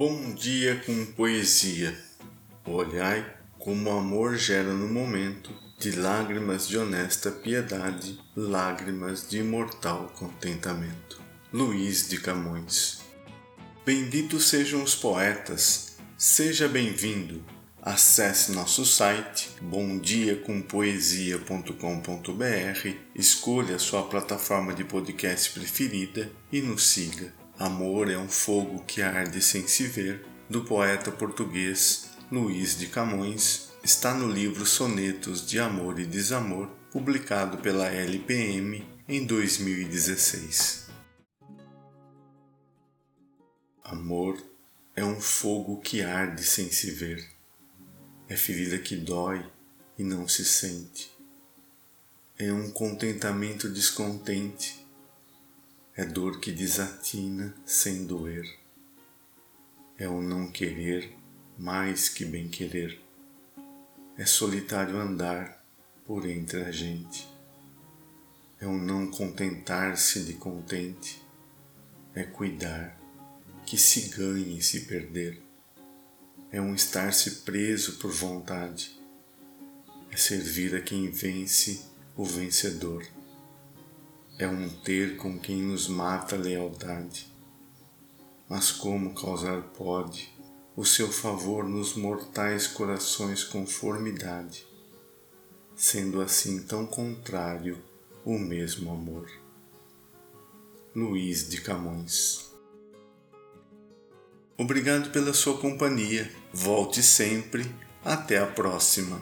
Bom dia com poesia. Olhai como o amor gera no momento de lágrimas de honesta piedade, lágrimas de imortal contentamento. Luiz de Camões. Benditos sejam os poetas. Seja bem-vindo. Acesse nosso site bomdiacompoesia.com.br, escolha sua plataforma de podcast preferida e nos siga. Amor é um fogo que arde sem se ver, do poeta português Luís de Camões, está no livro Sonetos de Amor e Desamor, publicado pela LPM em 2016. Amor é um fogo que arde sem se ver, é ferida que dói e não se sente, é um contentamento descontente é dor que desatina sem doer. É o não querer mais que bem querer. É solitário andar por entre a gente. É o não contentar-se de contente. É cuidar que se ganhe e se perder. É um estar-se preso por vontade. É servir a quem vence o vencedor é um ter com quem nos mata a lealdade. Mas como causar pode o seu favor nos mortais corações conformidade, sendo assim tão contrário o mesmo amor. Luiz de Camões Obrigado pela sua companhia. Volte sempre. Até a próxima.